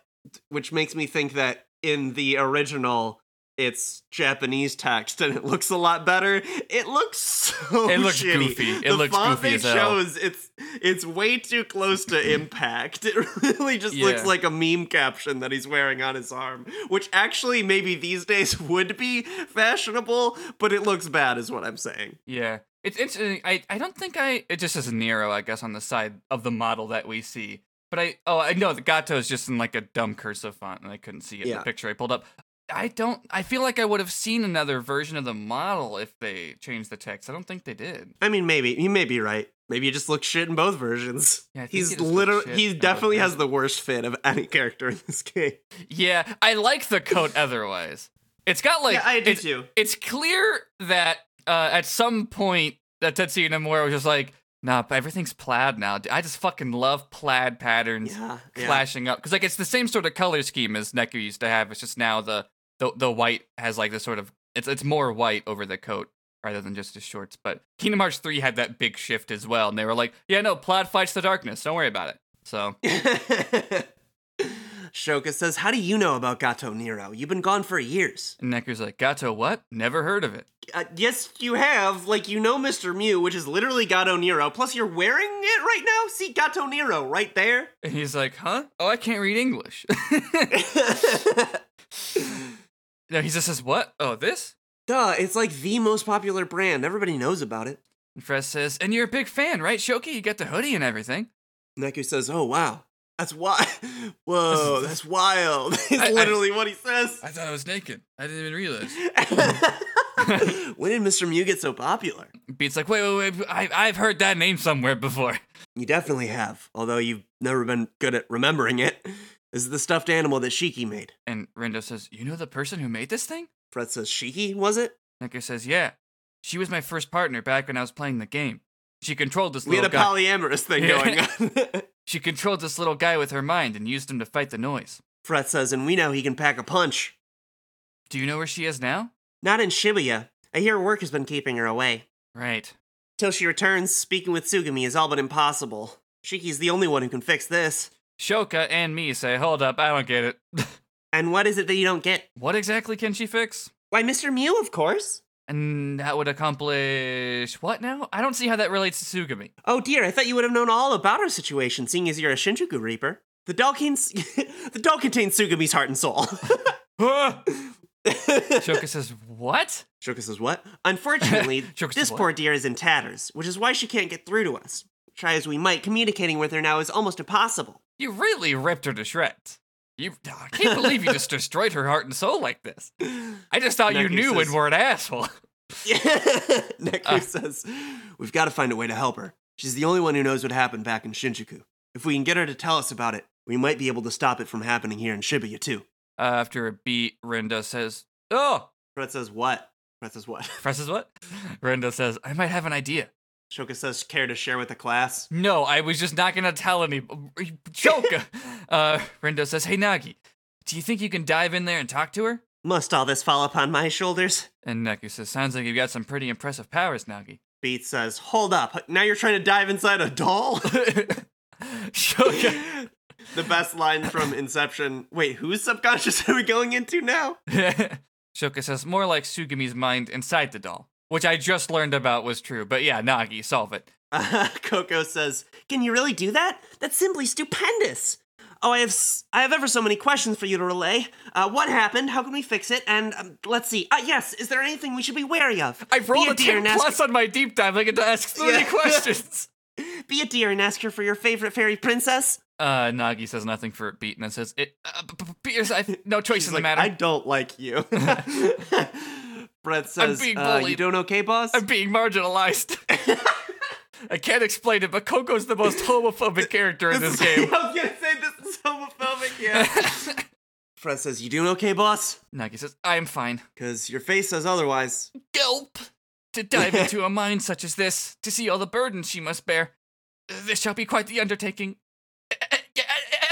which makes me think that in the original, it's Japanese text and it looks a lot better. It looks so It looks shitty. goofy. It the looks font goofy they as hell. shows it's it's way too close to [clears throat] impact. It really just Yeah. looks like a meme caption that he's wearing on his arm, which actually maybe these days [laughs] would be fashionable, but it looks bad, is what I'm saying. Yeah. It's interesting. I, I don't think I. It just says Nero, I guess, on the side of the model that we see. But I. Oh, I know the Gatto is just in like a dumb cursive font, and I couldn't see it in Yeah. the picture I pulled up. I don't. I feel like I would have seen another version of the model if they changed the text. I don't think they did. I mean, maybe you may be right. Maybe he just looks shit in both versions. Yeah, he's he literally he definitely has the worst fit of any character in this game. Yeah, I like the coat otherwise. It's got like. yeah, I do it's, too. it's clear that uh, at some point that Tetsuya Nomura was just like, nah, but everything's plaid now. I just fucking love plaid patterns. Yeah, yeah. clashing up because like it's the same sort of color scheme as Neku used to have. It's just now the the the white has like this sort of it's it's more white over the coat rather than just his shorts. But Kingdom Hearts three had that big shift as well, and they were like, yeah, no, plaid fights the darkness. Don't worry about it. So [laughs] Shoka says, "How do you know about Gatto Nero? You've been gone for years." and Neku's like, Gatto, what? Never heard of it. Uh, yes, you have. Like you know, Mr. Mew, which is literally Gatto Nero. Plus, you're wearing it right now. See Gatto Nero right there. And he's like, huh? Oh, I can't read English. [laughs] [laughs] no, he just says, what? Oh, this? Duh, it's like the most popular brand. Everybody knows about it. And Fret says, and you're a big fan, right, Shoka? You got the hoodie and everything. Neku says, "Oh wow, that's wild. [laughs] Whoa, [laughs] that's wild." [laughs] It's I- I- literally what he says. I thought I was naked. I didn't even realize. when did Mr. Mew get so popular? Beat's like, wait, wait, wait. I, I've heard that name somewhere before. You definitely have, although you've never been good at remembering it. Is the stuffed animal that Shiki made. And Rindo says, you know the person who made this thing? Fret says, Shiki, was it? Neku says, yeah. She was my first partner back when I was playing the game. She controlled this little guy. We had a guy. polyamorous thing going on. [laughs] [laughs] she controlled this little guy with her mind and used him to fight the noise. Fret says, and we know he can pack a punch. Do you know where she is now? Not in Shibuya. I hear work has been keeping her away. Right. Till she returns, speaking with Tsugumi is all but impossible. Shiki's the only one who can fix this. Shoka and me say, hold up, I don't get it. [laughs] And what is it that you don't get? what exactly can she fix? Why, Mr. Mew, of course. And that would accomplish what now? I don't see how that relates to Tsugumi. Oh dear, I thought you would have known all about our situation, seeing as you're a Shinjuku Reaper. The doll contains [laughs] the doll contains Tsugumi's heart and soul. [laughs] Shoka says, what? Shoka says, "What?" Unfortunately, this what? poor dear is in tatters, which is why she can't get through to us. Try as we might, communicating with her now is almost impossible. You really ripped her to shreds. You, [laughs] I can't believe you just [laughs] destroyed her heart and soul like this. I just thought you knew says- and were an asshole. Neku Uh. says, We've got to find a way to help her. She's the only one who knows what happened back in Shinjuku. If we can get her to tell us about it, we might be able to stop it from happening here in Shibuya too. After a beat, Rindo says, "Oh." Fret says, What? Fret says, What? Presses what? Rindo says, "I might have an idea." Shoka says, Care to share with the class? No, I was just not gonna tell any. Shoka. [laughs] uh, Rindo says, "Hey Nagi, do you think you can dive in there and talk to her?" Must all this fall upon my shoulders? And Neku says, "Sounds like you've got some pretty impressive powers, Nagi." Beat says, Hold up. Now you're trying to dive inside a doll? [laughs] [laughs] Shoka. the best line from Inception. Wait, whose subconscious are we going into now? Shoka says, "More like Tsugumi's mind inside the doll," which I just learned about was true. But yeah, Nagi, solve it. Uh, [laughs] Coco says, "Can you really do that? That's simply stupendous." Oh, I have s- I have ever so many questions for you to relay. Uh, what happened? How can we fix it? And um, let's see. Uh, yes, is there anything we should be wary of? I've rolled be a a 10 ask, plus on my deep dive. I get to ask 30 Yeah. [laughs] questions. Be a dear and ask her for your favorite fairy princess. Uh, Nagi says nothing for Beat and says, it, uh, b- b- Beat, I no [laughs] choice in like, the matter. I don't like you. Fret says, I'm being uh, "You bullied. doing okay, boss?" I'm being marginalized. [laughs] I can't explain it, but Coco's the most homophobic character in this game. [laughs] I was gonna say this is homophobic. Yeah. [laughs] Fret says, "You doing okay, boss?" Nagi says, I'm fine. Because your face says otherwise. Gulp! To dive into a mind such as this, to see all the burdens she must bear. This shall be quite the undertaking.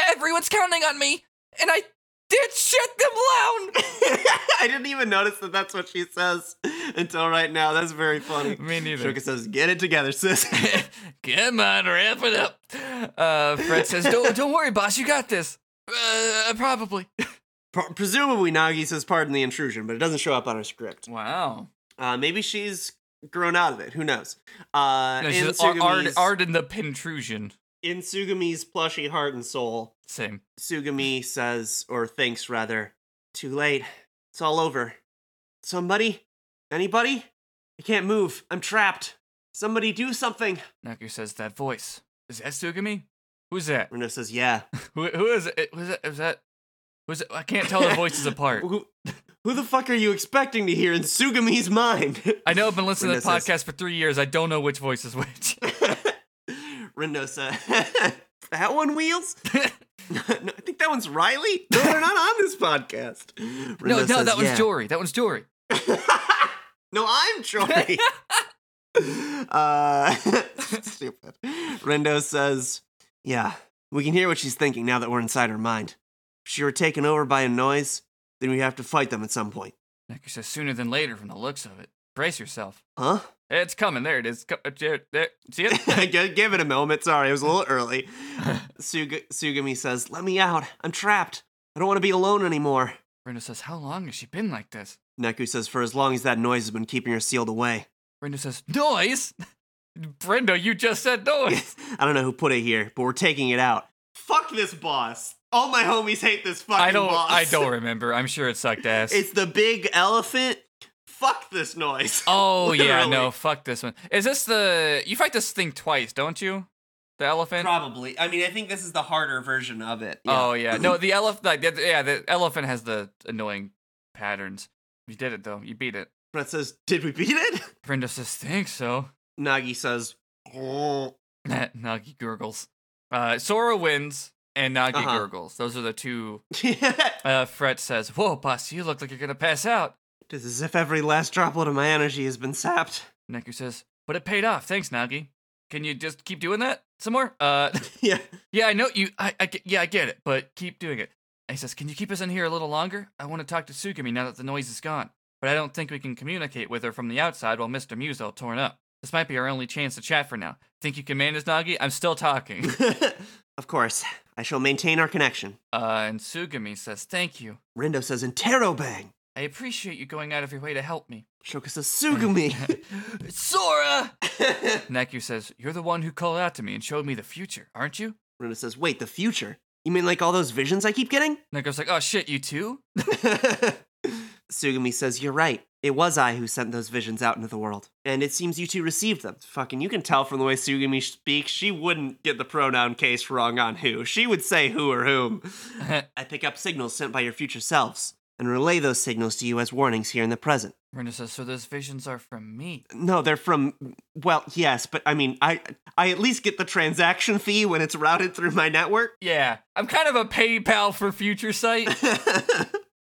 Everyone's counting on me, and I did shut them down! [laughs] I didn't even notice that that's what she says until right now. That's very funny. Me neither. Shoka says, "Get it together, sis." [laughs] Come on, wrap it up. Uh, Fret says, don't, don't worry, boss, you got this. Uh, probably. [laughs] Pre- Presumably, Nagi says, "Pardon the intrusion," but it doesn't show up on her script. Wow. Uh, maybe she's grown out of it. Who knows? Uh, No, in, art, art, in the printrusion. in Tsugumi's plushy heart and soul, Same. Tsugumi says, or thinks rather, "Too late. It's all over. Somebody, anybody? I can't move. I'm trapped. Somebody do something." Neku says, that voice. Is that Tsugumi? Who's that? Reno says, "Yeah." [laughs] Who, who is it? Who's that? Is that? Who's it? I can't tell the [laughs] voices apart. Who, who the fuck are you expecting to hear in Tsugumi's mind? I know I've been listening to the Reno says- podcast for three years. I don't know which voice is which. [laughs] Rindo says, that one wheels? [laughs] no, I think that one's Riley. No, they're not on this podcast. [laughs] no, no, says, that one's "Yeah." Jory. That one's Jory. [laughs] no, I'm Jory. uh, stupid. Rindo says, yeah, we can hear what she's thinking now that we're inside her mind. If she were taken over by a noise, then we have to fight them at some point. Neku says, sooner than later from the looks of it. Brace yourself. Huh? It's coming. There it is. Uh, there, there. See it? [laughs] Give it a moment. Sorry, it was a little early. [laughs] Suga- Tsugumi says, Let me out. I'm trapped. I don't want to be alone anymore. Brenda says, how long has she been like this? Neku says, For as long as that noise has been keeping her sealed away. Brenda says, noise? [laughs] Brenda, you just said noise. I don't know who put it here, but we're taking it out. Fuck this boss. All my homies hate this fucking I don't. boss. I don't remember. I'm sure it sucked ass. it's the big elephant. Fuck this noise. [laughs] oh yeah, no, fuck this one. Is this the? You fight this thing twice, don't you? The elephant. Probably. I mean, I think this is the harder version of it. Oh yeah, no, [laughs] the elephant. Like, yeah, the elephant has the annoying patterns. You did it though. You beat it. Fret says, Did we beat it? [laughs] Brenda says, "Think so." Nagi says, "Oh." Nagi gurgles. Uh, Sora wins, and Nagi Uh-huh. gurgles. Those are the two. Uh, Fret says, "Whoa, boss, you look like you're gonna pass out." It is as if every last droplet of my energy has been sapped. Neku says, "But it paid off. Thanks, Nagi. Can you just keep doing that some more?" Uh, [laughs] yeah. yeah, I know you. I, I yeah, I get it, but keep doing it. And he says, "Can you keep us in here a little longer? I want to talk to Tsugumi now that the noise is gone, but I don't think we can communicate with her from the outside while Mr. Mew's all torn up. This might be our only chance to chat for now. Think you can manage, Nagi? I'm still talking." [laughs] of course, I shall maintain our connection. uh, and Tsugumi says, "Thank you. Rindo says Interrobang. I appreciate you going out of your way to help me." Shoka says Tsugumi. [laughs] Sora! [laughs] Neku says, You're the one who called out to me and showed me the future, aren't you? Rindo says, wait, the future? You mean like all those visions I keep getting? Neku's like, Oh shit, you too? [laughs] Tsugumi says, You're right. It was I who sent those visions out into the world. And it seems you two received them. Fucking, you can tell from the way Tsugumi speaks, she wouldn't get the pronoun case wrong on who. She would say who or whom. I pick up signals sent by your future selves. And relay those signals to you as warnings here in the present. Rindo says, so those visions are from me. No, they're from well, yes, but I mean, I I at least get the transaction fee when it's routed through my network. Yeah, I'm kind of a PayPal for future sight.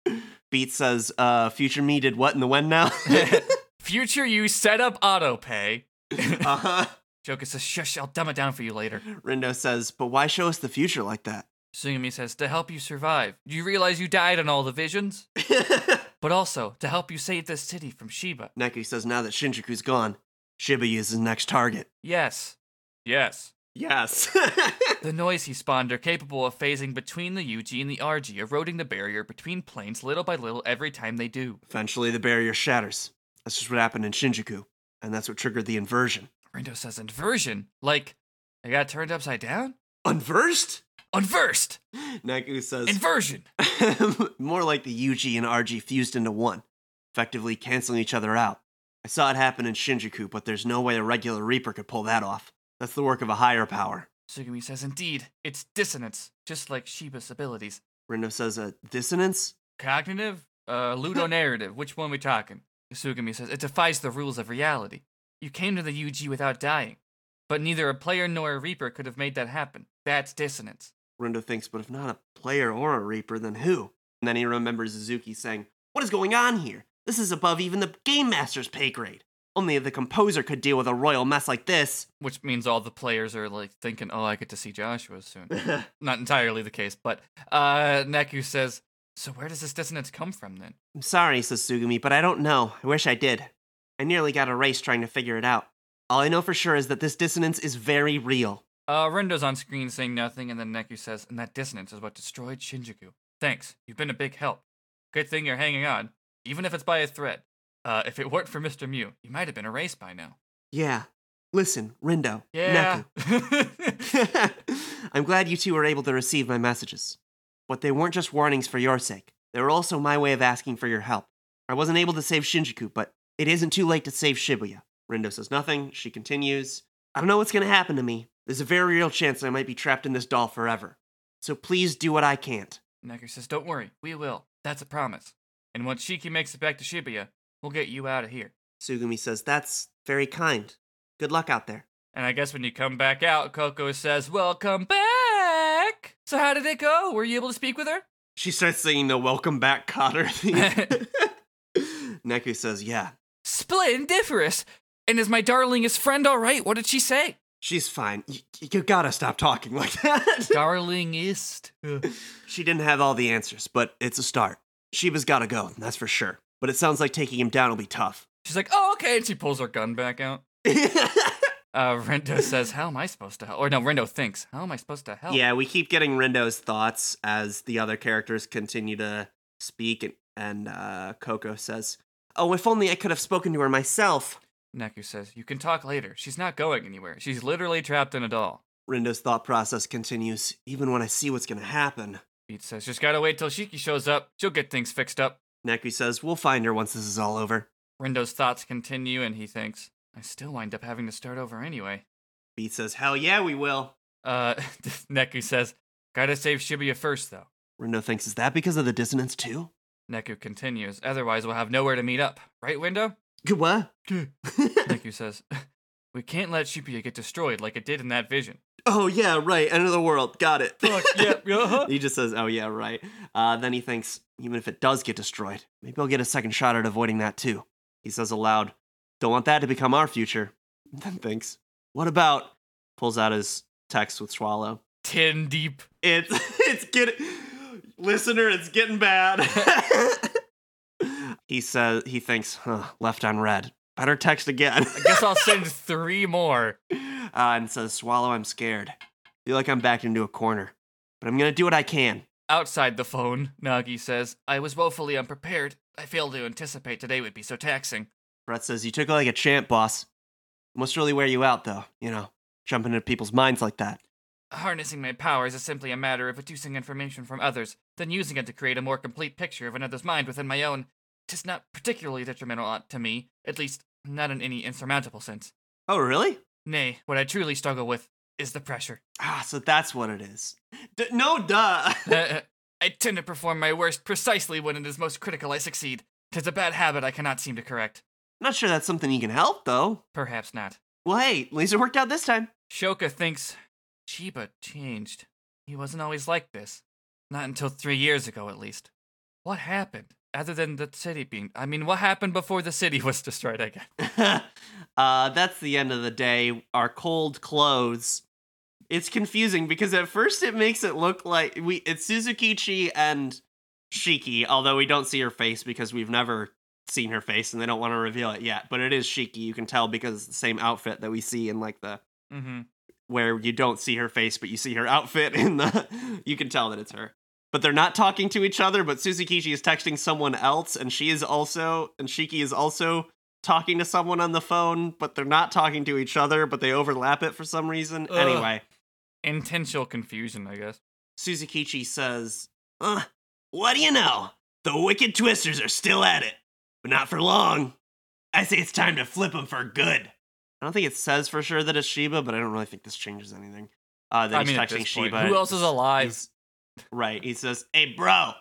[laughs] Beat says, uh, future me did what in the when now? [laughs] [laughs] future you set up auto pay. uh-huh. Shoka says, shush, I'll dumb it down for you later. Rindo says, but why show us the future like that? Tsugumi says, to help you survive. Do you realize you died in all the visions? [laughs] [laughs] but also, to help you save this city from Shiba. Neku says, now that Shinjuku's gone, Shibuya is his next target. Yes. Yes. Yes. [laughs] The noise he spawned are capable of phasing between the UG and the RG, eroding the barrier between planes little by little every time they do. Eventually, the barrier shatters. That's just what happened in Shinjuku, and that's what triggered the inversion. Rindo says inversion? Like, I got turned upside down? Unversed? Unversed! Neku says, Inversion! [laughs] more like the UG and RG fused into one, effectively canceling each other out. I saw it happen in Shinjuku, but there's no way a regular Reaper could pull that off. That's the work of a higher power. Tsugumi says, indeed, it's dissonance, just like Shiba's abilities. Rindo says, a dissonance? Cognitive? Uh, ludonarrative, [laughs] which one we talking? Tsugumi says, it defies the rules of reality. You came to the UG without dying, but neither a player nor a Reaper could have made that happen. That's dissonance. Rindo thinks, but if not a player or a Reaper, then who? And then he remembers Suzuki saying, What is going on here? This is above even the Game Master's pay grade. Only the composer could deal with a royal mess like this. Which means all the players are like thinking, oh, I get to see Joshua soon. [laughs] Not entirely the case, but uh, Neku says, so where does this dissonance come from then? I'm sorry, says Tsugumi, but I don't know. I wish I did. I nearly got a race trying to figure it out. All I know for sure is that this dissonance is very real. Uh, Rindo's on screen saying nothing, and then Neku says, and that dissonance is what destroyed Shinjuku. Thanks, you've been a big help. Good thing you're hanging on, even if it's by a thread. Uh, if it weren't for Mr. Mew, you might have been erased by now. Yeah. Listen, Rindo. Yeah. Neku. [laughs] I'm glad you two were able to receive my messages. But they weren't just warnings for your sake. They were also my way of asking for your help. I wasn't able to save Shinjuku, but it isn't too late to save Shibuya. Rindo says nothing. She continues. I don't know what's going to happen to me. There's a very real chance I might be trapped in this doll forever. So please do what I can't. Neku says, don't worry, we will. That's a promise. And once Shiki makes it back to Shibuya, we'll get you out of here. Tsugumi says, That's very kind. Good luck out there. And I guess when you come back out, Coco says, Welcome back! So how did it go? Were you able to speak with her? She starts singing the Welcome Back Kotter [laughs] [laughs] theme. Neku says, Yeah, Splendiferous! And is my darlingest friend all right? What did she say? She's fine. Y- you gotta stop talking like that. [laughs] Darlingest. [laughs] she didn't have all the answers, but it's a start. Shiba's gotta go, that's for sure. But it sounds like taking him down will be tough. She's like, oh, okay. And she pulls her gun back out. [laughs] Uh, Rindo says, how am I supposed to help? Or no, Rindo thinks, how am I supposed to help? yeah, we keep getting Rindo's thoughts as the other characters continue to speak, and, and uh, Coco says, Oh, if only I could have spoken to her myself. Neku says, you can talk later. She's not going anywhere. She's literally trapped in a doll. Rindo's thought process continues, even when I see what's gonna happen. Beat says, just gotta wait till Shiki shows up. She'll get things fixed up. Neku says, We'll find her once this is all over. Rindo's thoughts continue, and he thinks, I still wind up having to start over anyway. Beat says, Hell yeah, we will. Uh, [laughs] Neku says, gotta save Shibuya first, though. Rindo thinks, Is that because of the dissonance too? Neku continues, otherwise we'll have nowhere to meet up. Right, Window? Good what? [laughs] Says, we can't let Shibuya get destroyed like it did in that vision. oh, yeah, right. End of the world. Got it. Fuck, [laughs] yep, uh-huh. he just says, Oh, yeah, right. Uh, then he thinks, Even if it does get destroyed, maybe I'll get a second shot at avoiding that too. He says aloud, Don't want that to become our future. [laughs] Then thinks, What about? Pulls out his text with Swallow. 10 deep. It's it's getting listener, it's getting bad. He says he thinks, huh, left on red. Better text again. I guess I'll [laughs] send three more. uh, and says, Swallow, I'm scared. Feel like I'm backed into a corner. But I'm gonna do what I can. Outside the phone, Nagi says, I was woefully unprepared. I failed to anticipate today would be so taxing. Fret says, You took it like a champ, boss. Must really wear you out though, you know, jumping into people's minds like that. Harnessing my powers is simply a matter of reducing information from others, then using it to create a more complete picture of another's mind within my own. Tis not particularly detrimental uh, to me, at least not in any insurmountable sense. Oh, really? Nay, what I truly struggle with is the pressure. Ah, so that's what it is. D- no, duh. I [laughs] I tend to perform my worst precisely when it is most critical. I succeed. Tis a bad habit I cannot seem to correct. Not sure that's something you can help, though. Perhaps not. Well, hey, at least it worked out this time. Shoka thinks Shiba changed. He wasn't always like this. Not until three years ago, at least. What happened? Other than the city being. I mean, what happened before the city [laughs] was destroyed again? [laughs] uh, that's the end of the day. Our cold clothes. It's confusing because at first it makes it look like we it's Susukichi and Shiki, although we don't see her face because we've never seen her face and they don't want to reveal it yet. But it is Shiki. You can tell because it's the same outfit that we see in like the Mm-hmm. where you don't see her face, but you see her outfit in the. [laughs] You can tell that it's her. But they're not talking to each other. But Susukichi is texting someone else, and she is also, and Shiki is also talking to someone on the phone. But they're not talking to each other. But they overlap it for some reason. Ugh. Anyway, Intentional confusion, I guess. Susukichi says, uh, "What do you know? The wicked twisters are still at it, but not for long. I say it's time to flip them for good." I don't think it says for sure that it's Shiba, but I don't really think this changes anything. Uh, that I he's mean, texting Shiba. who else is alive? He's- right. He says, "Hey, bro,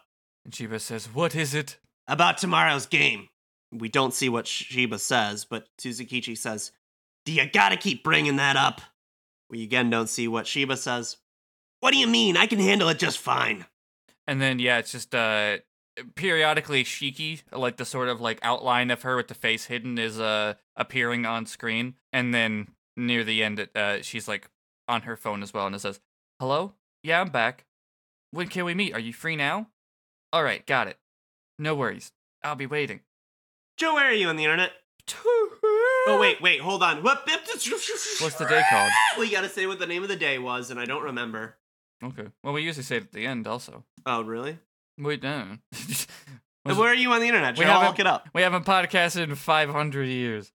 And Shiba says, What is it? about tomorrow's game." We don't see what Shiba says, but Susukichi says, "Do you gotta keep bringing that up?" We again don't see what Shiba says. What do you mean? I can handle it just fine. And then, yeah, it's just uh, periodically Shiki, like the sort of like outline of her with the face hidden, is uh appearing on screen. And then near the end, uh, she's like on her phone as well, and it says, "Hello, yeah, I'm back. When can we meet? Are you free now? All right, got it. No worries. I'll be waiting." Joe, where are you on the internet? Oh wait, wait, hold on. What? What's the day called? We gotta say what the name of the day was, and I don't remember. Okay. Well, we usually say it at the end, also. Oh, really? Wait, no. And where are you on the internet? We Joe, I'll haven't- look it up. We haven't podcasted in 500 years.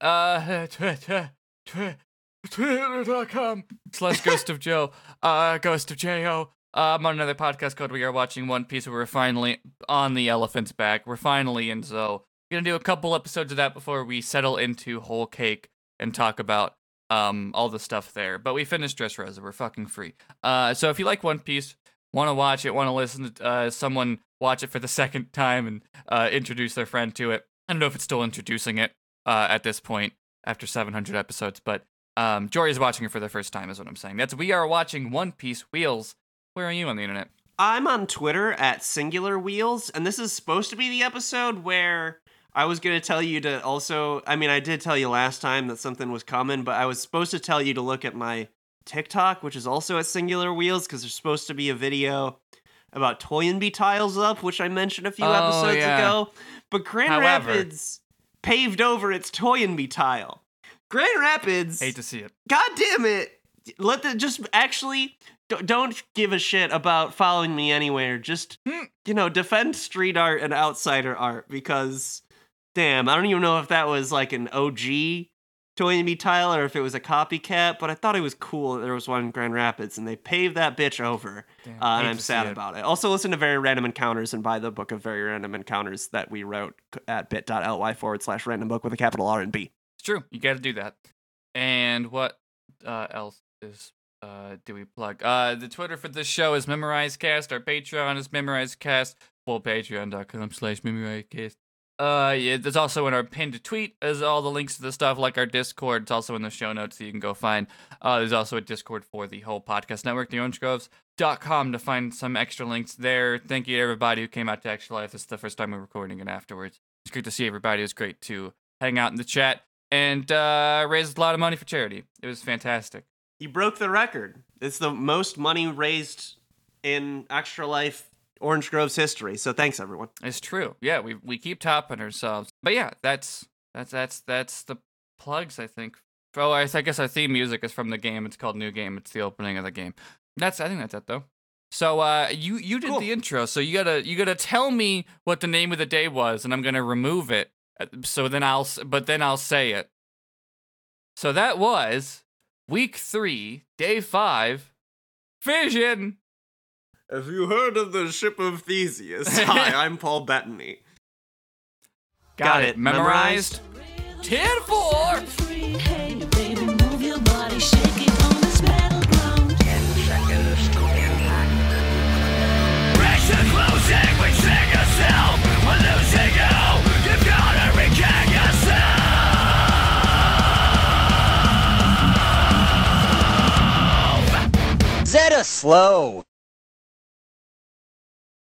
Uh, Twitter, Twitter, Twitter.com slash Ghost of Joe. Uh, Ghost of J-O. Uh, I'm on another podcast called We Are Watching One Piece where we're finally on the elephant's back. We're finally in Zou. We're gonna do a couple episodes of that before we settle into Whole Cake and talk about um all the stuff there. But we finished Dress Dressrosa. We're fucking free. Uh, so if you like One Piece, want to watch it, want to listen to uh, someone watch it for the [laughs] second time and uh, introduce their friend to it. I don't know if it's still introducing it uh, at this point after 700 episodes, but um, Jory is watching it for the first time, is what I'm saying. That's we are watching One Piece Wheels. Where are you on the internet? I'm on Twitter at Singular Wheels, and this is supposed to be the episode where I was gonna tell you to also. I mean, I did tell you last time that something was coming, but I was supposed to tell you to look at my TikTok, which is also at Singular Wheels, because there's supposed to be a video about Toynbee tiles up, which I mentioned a few Oh, episodes yeah. ago. But Grand However- Rapids paved over its Toynbee tile. Grand Rapids. Hate to see it. God damn it! Let the just actually don't give a shit about following me anywhere. Just Hmm. you know, defend street art and outsider art because damn, I don't even know if that was like an OG Toynbee tile or if it was a copycat, but I thought it was cool that there was one in Grand Rapids and they paved that bitch over. Damn, Uh, and I'm sad it. about it. Also, listen to Very Random Encounters and buy the book of Very Random Encounters that we wrote at bit.ly forward slash random book with a capital R and B. It's true. You got to do that. And what uh, else is uh, do we plug? Uh, the Twitter for this show is MemorizeCast. Our Patreon is MemorizeCast. Full patreon.com slash MemorizeCast. Uh, yeah, there's also in our pinned tweet is all the links to the stuff like our Discord. It's also in the show notes that you can go find. Uh, there's also a Discord for the whole podcast network, theorangegroves.com to find some extra links there. Thank you to everybody who came out to Extra Life. This is the first time we're recording it afterwards. It's great to see everybody. It was great to hang out in the chat and uh, a lot of money for charity. It was fantastic. You broke the record. It's the most money raised in Extra Life Orange Grove's history. So thanks everyone. It's true. Yeah, we we keep topping ourselves. But yeah, that's that's that's that's the plugs. I think. Oh, I, I guess our theme music is from the game. It's called New Game. It's the opening of the game. That's I think that's it though. So uh, you you did Cool. the intro. So you gotta you gotta tell me what the name of the day was, and I'm gonna remove it. Uh, So then I'll but then I'll say it. So that was week three, day five, Vision. Have you heard of the ship of Theseus? [laughs] Hi, I'm Paul Bettany. Got, Got it. Memorized? Memorized? 10 4! Meta slow.